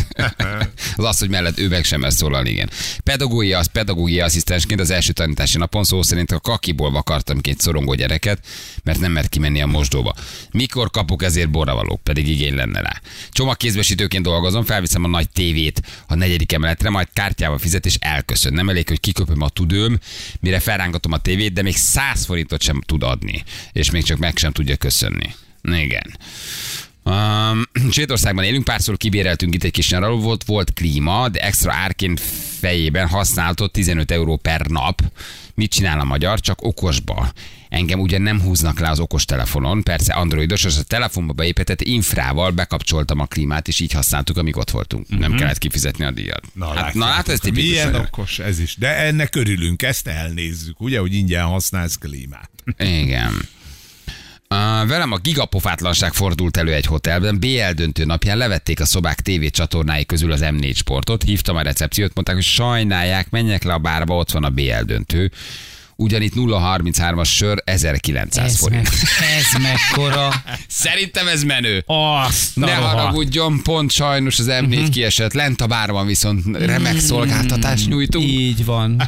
az asszony mellett ő meg sem mer szólalni, igen. Pedagógia, az pedagógiai asszisztensként az első tanítási napon szó szerint a kakiból vakartam két szorongó gyereket, mert nem mert kimenni a mosdóba. Mikor kapok ezért borravalók, pedig igény lenne rá. Csomagkézbesítőként dolgozom, felviszem a nagy tévét a negyedik emeletre, majd kártyával fizet és elköszön. Nem elég, hogy kiköpöm a tüdőm, mire felrángatom a tévét, de még 100 forintot sem tud adni, és még csak meg sem tudja köszönni. Igen. Um, Svédországban élünk, párszor kibéreltünk itt egy kis nyaraló volt, volt klíma, de extra árként fejében használtott 15 euró per nap. Mit csinál a magyar? Csak okosba. Engem ugye nem húznak le az okos telefonon, persze androidos, az a telefonba beépített infrával bekapcsoltam a klímát, és így használtuk, amíg ott voltunk. Mm-hmm. Nem kellett kifizetni a díjat. hát, na hát ez tipikus. Milyen okos ez is. De ennek örülünk, ezt elnézzük, ugye, hogy ingyen használsz klímát. Igen. Uh, velem a gigapofátlanság fordult elő egy hotelben. BL döntő napján levették a szobák TV csatornái közül az M4 sportot. Hívtam a recepciót, mondták, hogy sajnálják, menjek le a bárba, ott van a BL döntő. Ugyanitt 0,33-as sör 1900 Ez, forint. meg, ez mekkora. Szerintem ez menő. Azt Ne a rohadt. haragudjon, pont sajnos az M4 uh-huh. kiesett. Lent a bárban viszont remek szolgáltatást nyújtunk. Így van.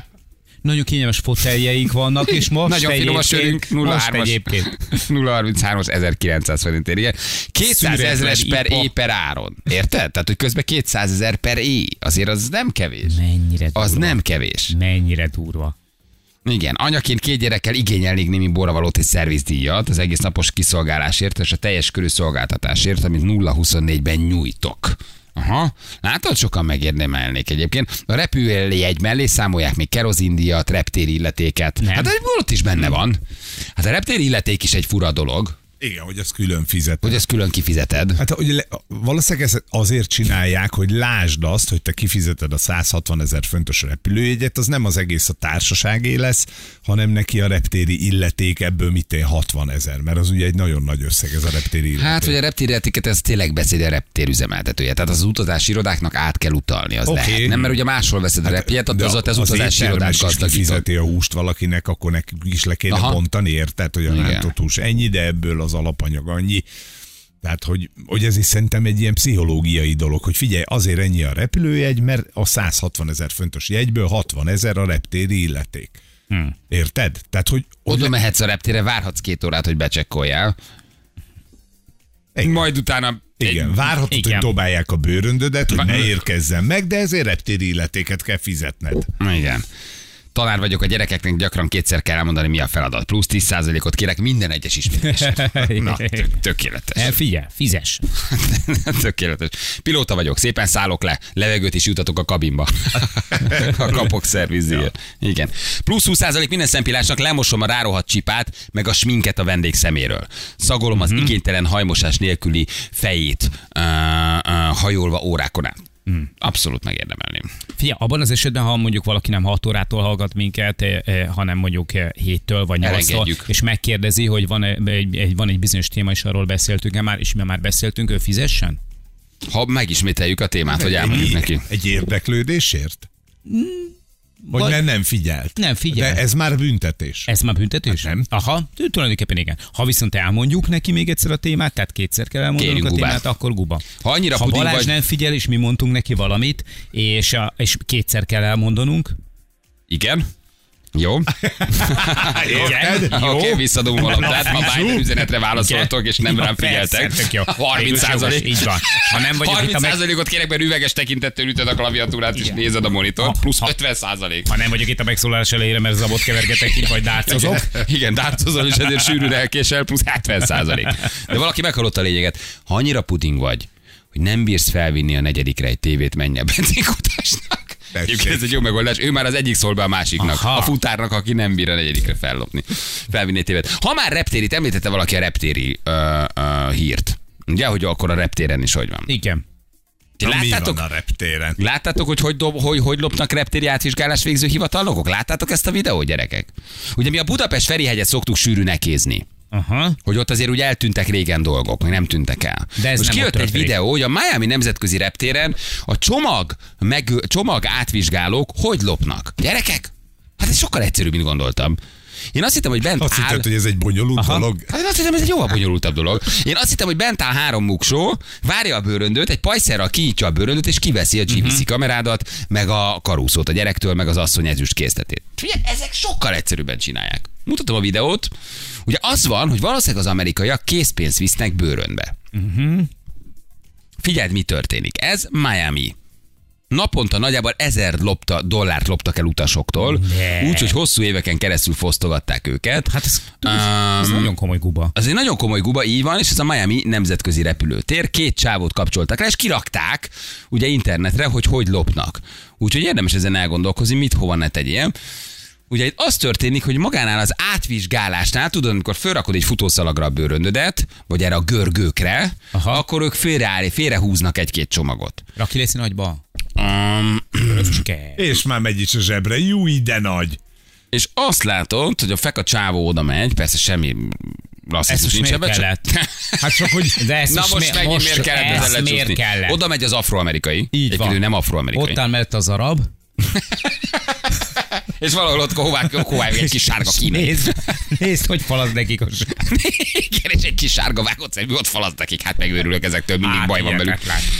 Nagyon kényelmes foteljeik vannak, és most Nagyon finom a sörünk, egyébként- most 0,3-as. egyébként. 0,33-as 1900 forintért, igen. 200 Szüretlen ezeres per ipa. éj per áron. Érted? Tehát, hogy közben 200 ezer per éj. Azért az nem kevés. Mennyire durva. Az nem kevés. Mennyire durva. Igen, anyaként két gyerekkel igényelnék némi borravalót egy szervizdíjat az egész napos kiszolgálásért és a teljes körű szolgáltatásért, amit 0-24-ben nyújtok. Aha, látod, sokan megérdemelnék egyébként. A repülőjegy mellé számolják még kerozindíjat, reptéri illetéket. Nem. Hát ott is benne van. Hát a reptéri illeték is egy fura dolog, Igen, hogy az külön fizet. hogy ezt külön kifizeted. Hát hogy le, valószínűleg ezt azért csinálják, hogy lásd azt, hogy te kifizeted a 160 ezer fontos repülőjegyet, az nem az egész a társaságé lesz, hanem neki a reptéri illeték ebből mit ér 60 ezer, mert az ugye egy nagyon nagy összeg ez a reptéri illeték. Hát, hogy a reptérjeletiket, ez tényleg beszéd a reptérüzemeltetője. Tehát az utazási irodáknak át kell utalni, az okay. lehet. Nem, mert ugye máshol veszed a Hát, de az ott az az utazási irodák gazdagított. kifizeti a húst valakinek, akkor nekik is le kéne Aha. Bontani, érted, hogy a rántott hús ennyi, de ebből az alapanyag annyi. Tehát, hogy, hogy ez is szerintem egy ilyen pszichológiai dolog, hogy figyelj, azért ennyi a repülőjegy, mert a 160 ezer fontos jegyből 60 ezer a reptéri illeték. Hmm. Érted? Tehát, hogy Oda mehetsz a reptére, várhatsz két órát, hogy becsekkoljál. Igen. Majd utána... igen, várhatod, Igen. hogy dobálják a bőröndödet, hogy ne érkezzen meg, de ezért reptéri illetéket kell fizetned. Igen. Tanár vagyok, a gyerekeknek gyakran kétszer kell elmondani, mi a feladat. Plusz 10%-ot kérek minden egyes ismétlésre. Na, tök, tökéletes. El, figyelj, fizes. Tökéletes. Pilóta vagyok, szépen szállok le, levegőt is jutatok a kabinba. a kapok szervizért. Igen. Plusz 20% minden szempilásnak lemosom a rárohadt csipát, meg a sminket a vendég szeméről. Szagolom az igénytelen hajmosás nélküli fejét, uh, uh, hajolva órákon át. Abszolút megérdemelném. Figyelj, abban az esetben, ha mondjuk valaki nem 6 órától hallgat minket, eh, eh, hanem mondjuk eh, 7-től vagy 8-tól, Elengedjük. és megkérdezi, hogy van egy, egy, van egy bizonyos téma, és arról beszéltünk már, és mi már beszéltünk, ő fizessen? Ha megismételjük a témát, hogy elmondjuk neki. Egy érdeklődésért? Hogy Vagy- nem, nem figyelt. Nem figyelt. De ez már büntetés. Ez már büntetés? Hát nem. Aha, tulajdonképpen igen. Ha viszont elmondjuk neki még egyszer a témát, tehát kétszer kell elmondanunk Kérjünk a gubát. témát, akkor guba. Ha annyira ha Balázs vagy- nem figyel, és mi mondtunk neki valamit, és, a, és kétszer kell elmondanunk, Igen. Jó. Igen. Oké, okay, visszadom a labdát, ha. Biden üzenetre válaszoltok, és nem rám figyeltek. tök jó. 30 Végül is jogos, százalék. Így van. Ha nem vagyok itt, 30 ha, meg, százalékot kérek, mert üveges tekintettel ütöd a klaviatúrát, és nézed a monitort, Ha- plusz ha- 50 százalék. ha nem vagyok itt a megszólalás elejére, mert zabot kevergetek ki, vagy dárcozok. Igen, dártozol, és ezért sűrűn elkésel, plusz 70 százalék. De valaki meghallotta a lényeget. Ha annyira puding vagy, hogy nem bírsz felvinni a negyedikre egy tévét, menj a benzinkutásnak. Egyébként ez egy jó megoldás. Ő már az egyik szól be a másiknak. Aha. A futárnak, aki nem bír a negyedikre fellopni. Felvinni egy tévét. Ha már reptérit, említette valaki a reptéri ö, ö, hírt. Ugye, hogy akkor a reptéren is hogy van. Igen. Ti Na, mi láttátok, van a reptéren? Láttátok, hogy hogy, dob, hogy hogy lopnak reptéri átvizsgálás végző hivatalnokok? Láttátok ezt a videót, gyerekek? Ugye mi a Budapest Ferihegyet szoktuk sűrűn ekézni. Aha. Hogy ott azért ugye eltűntek régen dolgok, meg nem tűntek el. De ez Most nem kijött egy videó, hogy a Miami nemzetközi reptéren a csomag, meg, csomag átvizsgálók hogy lopnak. Gyerekek? Hát ez sokkal egyszerűbb, mint gondoltam. Én azt hittem, hogy bent Azt áll... hitted, hogy ez egy bonyolult Aha. dolog? Hát én azt hittem, ez egy jóval bonyolultabb dolog. Én azt hittem, hogy bent áll három muksó, várja a bőröndöt, egy pajszerral kinyitja a bőröndöt, és kiveszi a GVC Mhm. uh-huh. kamerádat, meg a karúszót a gyerektől, meg az asszony ezüst készletét. Ugye, ezek sokkal egyszerűbben csinálják. Mutatom a videót. Ugye az van, hogy valószínűleg az amerikaiak készpénzt visznek bőrönbe. Uh-huh. Figyeld, mi történik. Ez Miami. Naponta nagyjából ezer lopta, dollárt loptak el utasoktól, úgyhogy hosszú éveken keresztül fosztogatták őket. Hát ez, ez, Um, nagyon komoly guba. az egy nagyon komoly guba, így van, és ez a Miami nemzetközi repülőtér. Két csávót kapcsoltak le, és kirakták ugye internetre, hogy hogy lopnak. Úgyhogy érdemes ezen elgondolkozni, mit hova ne tegyél. Ugye itt az történik, hogy magánál az átvizsgálásnál, tudod, amikor felrakod egy futószalagra a bőröndödet, vagy erre a görgőkre, Aha. akkor ők félreáll, félrehúznak egy-két csomagot. Raki lesz nagyba. Um. És már megy is a zsebre. Jú, ide nagy. és azt látod, hogy a feka csávó oda megy, persze semmi rasszizmus most nincs miért ebben, kellett? Hát csak, hogy De ezt Na most, miért- megint most miért kellett ezt ezen miért kellett? Oda megy az afroamerikai. Így Egyébként van. ő nem afroamerikai. Ott áll mellett az arab. És valahol ott kovák, kovák egy kis sárga és kínai. Nézd, nézd, hogy falad nekik a Igen, és egy kis sárga vágott szemű, ott falaszt nekik, hát megőrülök ezektől, mindig Hát, baj van velük.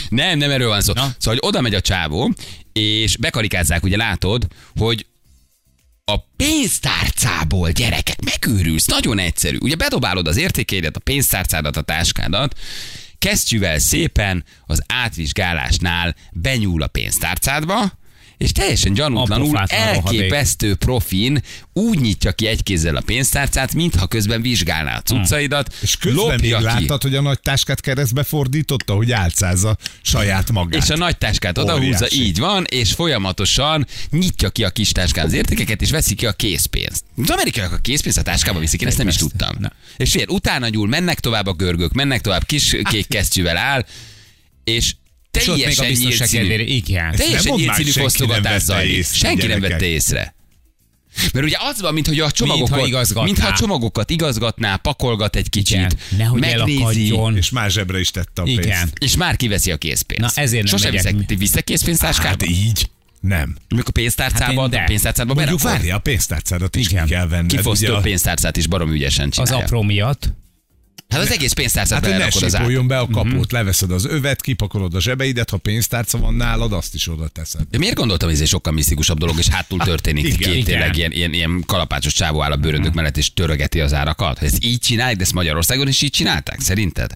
Nem, nem erről van szó. Na. Szóval, hogy oda megy a csávó, és bekarikázzák, ugye látod, hogy a pénztárcából, gyerekek, megőrülsz, nagyon egyszerű. Ugye bedobálod az értékeidet, a pénztárcádat, a táskádat, kesztyűvel szépen az átvizsgálásnál benyúl a pénztárcádba, és teljesen gyanútlanul, elképesztő profin úgy nyitja ki egy kézzel a pénztárcát, mintha közben vizsgálná a cuccaidat, és közben még lopja ki. láttad, hogy a nagy táskát keresztbe fordította, hogy álcázza saját magát. És a nagy táskát odahúzza, Óriási. így van, és folyamatosan nyitja ki a kis táskán az értékeket, és veszi ki a készpénzt. Az amerikaiak a készpénzt a táskába viszik, én ezt nem is tudtam. Na. És fél, utána nyúl, mennek tovább a görgök, mennek tovább, kis kék kesztyűvel áll, és Teljesen nyíltszínű, kedvére. Igen. nem teljesen már, senki nem fosztogatás vette zajlik. észre, Senki nem vette észre. Mert ugye az van, mintha a csomagokat, Mintha igazgatná. mintha a csomagokat igazgatná, pakolgat egy kicsit, Igen. Nehogy megnézi. És más zsebre is tette a pénzt. Igen. és már kiveszi a készpénzt. Na, ezért nem Sosem megyek. viszek, viszek készpénztáskába? Hát így. Nem. Amikor a pénztárcába, Hát a de. pénztárcába Mondjuk várja a pénztárcádat is Igen. ki kell venned. Kifosztó ugye a- pénztárcát is barom ügyesen Az csinálja. apró miatt. Hát az egész pénztárcát Hát, hogy ne sípoljon be a kaput, leveszed az övet, kipakolod a zsebeidet, ha pénztárca van nálad, azt is oda teszed. De miért gondoltam, hogy ez egy sokkal misztikusabb dolog, és hátul történik igen, két igen. tényleg ilyen, ilyen, ilyen kalapácsos csávó áll a bőröndök mellett, és törögeti az árakat? Ha ezt így csinálják, de ezt Magyarországon is így csinálták, szerinted?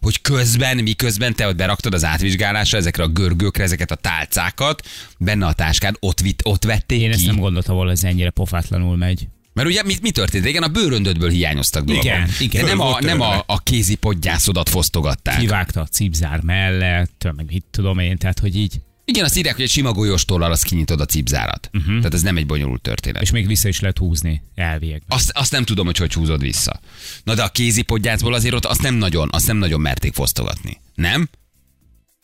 Hogy közben, miközben te ott beraktad az átvizsgálásra ezekre a görgőkre, ezeket a tálcákat, benne a táskád, ott, vitt, ott vették Én ki. ezt nem gondoltam volna, ez ennyire pofátlanul megy. Mert ugye mi, mi történt? Régen a bőröndödből hiányoztak dolgok. Igen, igen. Nem a, nem a, a kézi podgyászodat fosztogatták. Kivágta a cipzár mellett, meg mit tudom én, tehát hogy így. Igen, azt írják, hogy egy sima golyóstollal azt kinyitod a cipzárat. Uh-huh. Tehát ez nem egy bonyolult történet. És még vissza is lehet húzni elviekben. Azt, azt nem tudom, hogy hogy húzod vissza. Na de a kézi podgyászból azért ott azt nem nagyon, azt nem nagyon merték fosztogatni. Nem?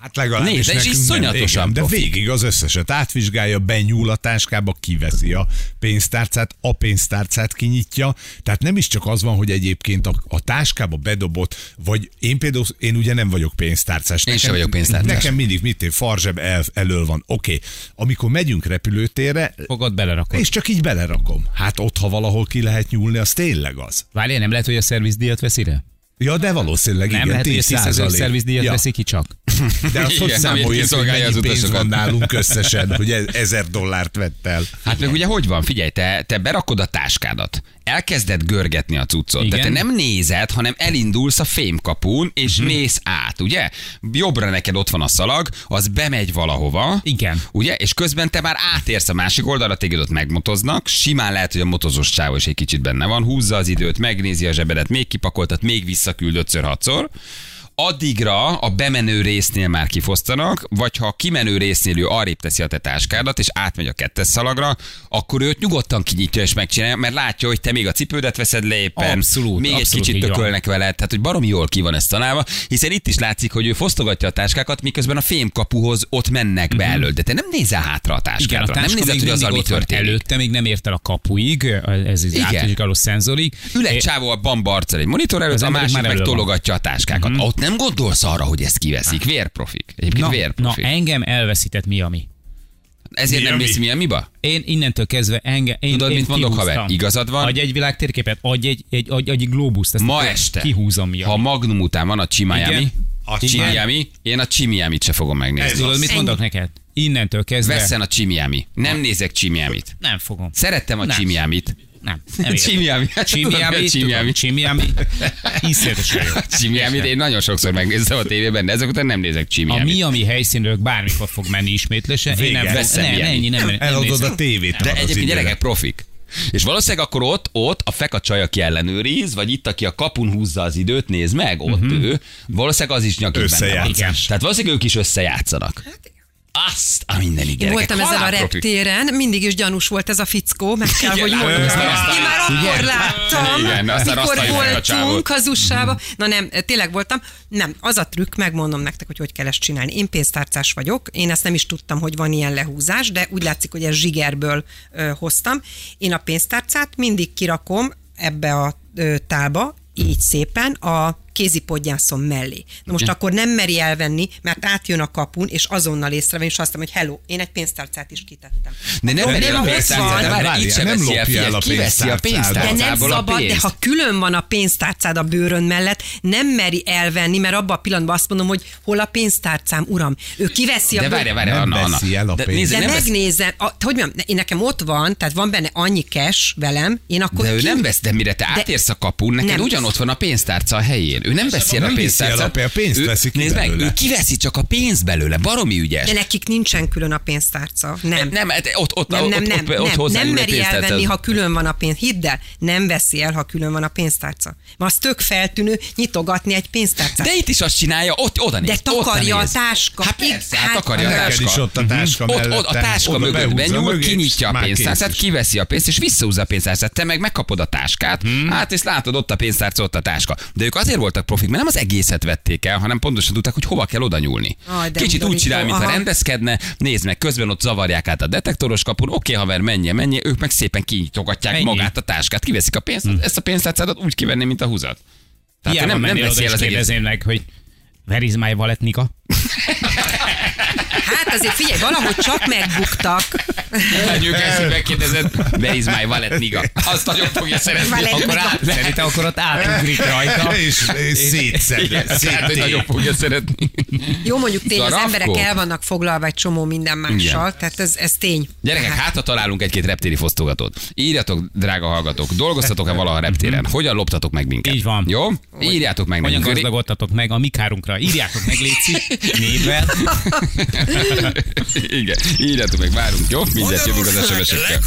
Hát legalábbis Nézd, és nekünk így nem. Igen, De végig az összeset átvizsgálja, benyúl a táskába, kiveszi a pénztárcát, a pénztárcát kinyitja. Tehát nem is csak az van, hogy egyébként a, a táskába bedobott, vagy én például, én ugye nem vagyok pénztárcás. Én sem vagyok pénztárcás. Nekem mindig mit én, farzseb el, elől van. Oké, okay. amikor megyünk repülőtérre, Fogod belerakod. és csak így belerakom. Hát ott, ha valahol ki lehet nyúlni, az tényleg az. Várjál, nem lehet, hogy a szervizdíjat veszi le? Ja, de valószínűleg Nem igen, lehet, hogy a 10 tisztázó szervizdíjat ja. veszi ki csak. De azt hogy számoljuk, hogy mennyi az pénz utasokat. van nálunk összesen, hogy e- ezer dollárt vett el. Hát meg ugye hogy van? Figyelj, te, te berakod a táskádat, elkezded görgetni a cuccot. Igen. Tehát te nem nézed, hanem elindulsz a fémkapun, és uh-huh. mész át, ugye? Jobbra neked ott van a szalag, az bemegy valahova. Igen. Ugye? És közben te már átérsz a másik oldalra, téged ott megmotoznak. Simán lehet, hogy a motozós csávó is egy kicsit benne van. Húzza az időt, megnézi a zsebedet, még kipakoltat, még visszaküld ötször, hatszor. Addigra a bemenő résznél már kifosztanak, vagy ha a kimenő résznél ő arrébb teszi a te táskádat, és átmegy a kettes szalagra, akkor őt nyugodtan kinyitja és megcsinálja, mert látja, hogy te még a cipődet veszed le éppen, Abszolút, még abszolút egy kicsit így van. tökölnek veled, tehát hogy baromi jól ki van ez találva, hiszen itt is látszik, hogy ő fosztogatja a táskákat, miközben a fémkapuhoz ott mennek be elől, de te nem nézel hátra a Mhm. Igen, a táskádra, nem táska nézed, hogy azzal mindig mi ott van történik. előtte, még nem ért el a kapuig, ez az Igen. átvizsgáló szenzorig. Ül egy csávó a bamba arccal egy monitor előtt, Az a másik meg elő tologatja a táskákat. Ott nem gondolsz arra, hogy ezt kiveszik. Vérprofik. Egyébként Na, na, vérprofik. engem elveszített Miami. Ezért nem Miami? mész Miamiba? Én innentől kezdve engem... Én, Tudod, én mit mondok, haver? Igazad van? Adj egy világtérképet, adj egy, egy, adj, adj egy globuszt. ezt Ma este, Kihúzom Miami. ha Magnum után van a Csimiami. A Csimiami, én a Csimiamit se fogom megnézni. Tudod, mit mondok neked? Innentől kezdve... Vesszen a Csimiami. Nem nézek Csimiamit. Nem fogom. Szerettem a Nem. Csimiamit. Nem. nem. Csimiami, Csimiami. tudom, Csimiami. Iszonyatosan jó. Csimiamit én nagyon sokszor megnéztem a tévében, de ezek után nem nézek A Csimiamit. Miami helyszínről bármikor fog menni ismétlesen. Én nem, Veszem nem, ennyi, nem, nem, Eladod a tévét. De egyébként gyerekek profik. És valószínűleg akkor ott, ott a feka csaj, aki ellenőriz, vagy itt, aki a kapun húzza az időt, néz meg, ott Mhm. ő, valószínűleg az is nyakig benne van. Tehát valószínűleg ők is összejátszanak. Azt a mindenit Én voltam ezen a reptéren, mindig is gyanús volt ez a fickó, meg kell, Igen, hogy mondjam. aztán- aztán- Én már akkor Igen. láttam, Igen, aztán mikor azt hívják a csávót. voltunk az usa Na nem, tényleg voltam. Nem, az a trükk, megmondom nektek, hogy hogy kell ezt csinálni. Én pénztárcás vagyok, én ezt nem is tudtam, hogy van ilyen lehúzás, de úgy látszik, hogy ez zsigerből ö, hoztam. Én a pénztárcát mindig kirakom ebbe a ö, tálba, így szépen a kézipodgyászom mellé. Na most Igen. akkor nem meri elvenni, mert átjön a kapun, és azonnal észrevén, és azt mondom, hogy hello, én egy pénztárcát is kitettem. De nem pénztárcát, sem nem veszi el, lopja el a pénztárcádat. De nem szabad, de ha külön van a pénztárcád a bőrön mellett, nem meri elvenni, mert abban a pillanatban azt mondom, hogy hol a pénztárcám, uram. Ő kiveszi a De bőr- várj, várj, Nem Anna, Anna. veszi el a De nézd, de nem vesz- megnézem, a, hogy mondjam, én nekem ott van, tehát van benne annyi cash velem, én akkor De ő ki- nem vesz, de mire te átérsz a kapun, neked Nem. ugyanott van a pénztárca a helyén. Ő nem veszi el a pénztárcát. a pénzt ő, veszi ki Nézd meg, belőle. ő kiveszi csak a pénzt belőle, baromi ügyes. De nekik nincsen külön a pénztárca. Nem. Nem, hát ott, ott, nem, ott, nem, nem, ott, ott nem, nem meri elvenni, ha külön van a pénz. Hidd el, nem veszi el, ha külön van a pénztárca. Ma az tök feltűnő nyitogatni egy pénztárcát. De itt is azt csinálja, ott oda néz. De takarja a táska. Hát persze, hát hát- takarja a Neked is táska. ott a táska Ott, ott a táska mögött benyúl, kinyitja a pénztárcát, kiveszi a pénzt, és visszahúzza a pénztárcát. Te meg megkapod a táskát, hát és látod ott a pénztárca, ott a táska. De ők azért voltak profik, mert nem az egészet vették el, hanem pontosan tudták, hogy hova kell oda nyúlni. De Kicsit úgy csinál, mintha rendezkedne, nézd meg, közben ott zavarják át a detektoros kapun, oké, haver, menje, menje, ők meg szépen kinyitogatják Ennyi. magát a táskát, kiveszik a pénzt, ezt a pénztárcádat úgy kivenni, mint a húzat. Tehát Hiába nem, nem veszi el az egész. meg, hogy where is my wallet, Nika? Hát azért figyelj, valahogy csak megbuktak. Anyuk ezt megkérdezed, where is my wallet, niga? Azt nagyon fogja szeretni. Wallet, Akkor át, Szerintem akkor ott átugrik rajta. És, és szétszed. Hogy nagyon fogja szeretni. Jó, mondjuk tény, az emberek el vannak foglalva egy csomó minden mással, Igen. tehát ez, ez tény. Gyerekek, hát ha találunk egy-két reptéri fosztogatót. Írjatok, drága hallgatók, dolgoztatok-e valaha a reptéren? Hogyan loptatok meg minket? Így van. Jó? Írjátok meg Hogyan nekünk. gazdagodtatok meg a mi kárunkra? Írjátok meg, Léci, névvel. Igen, írjátok meg, várunk, jó? Mindjárt jövünk az SMS-ekkel.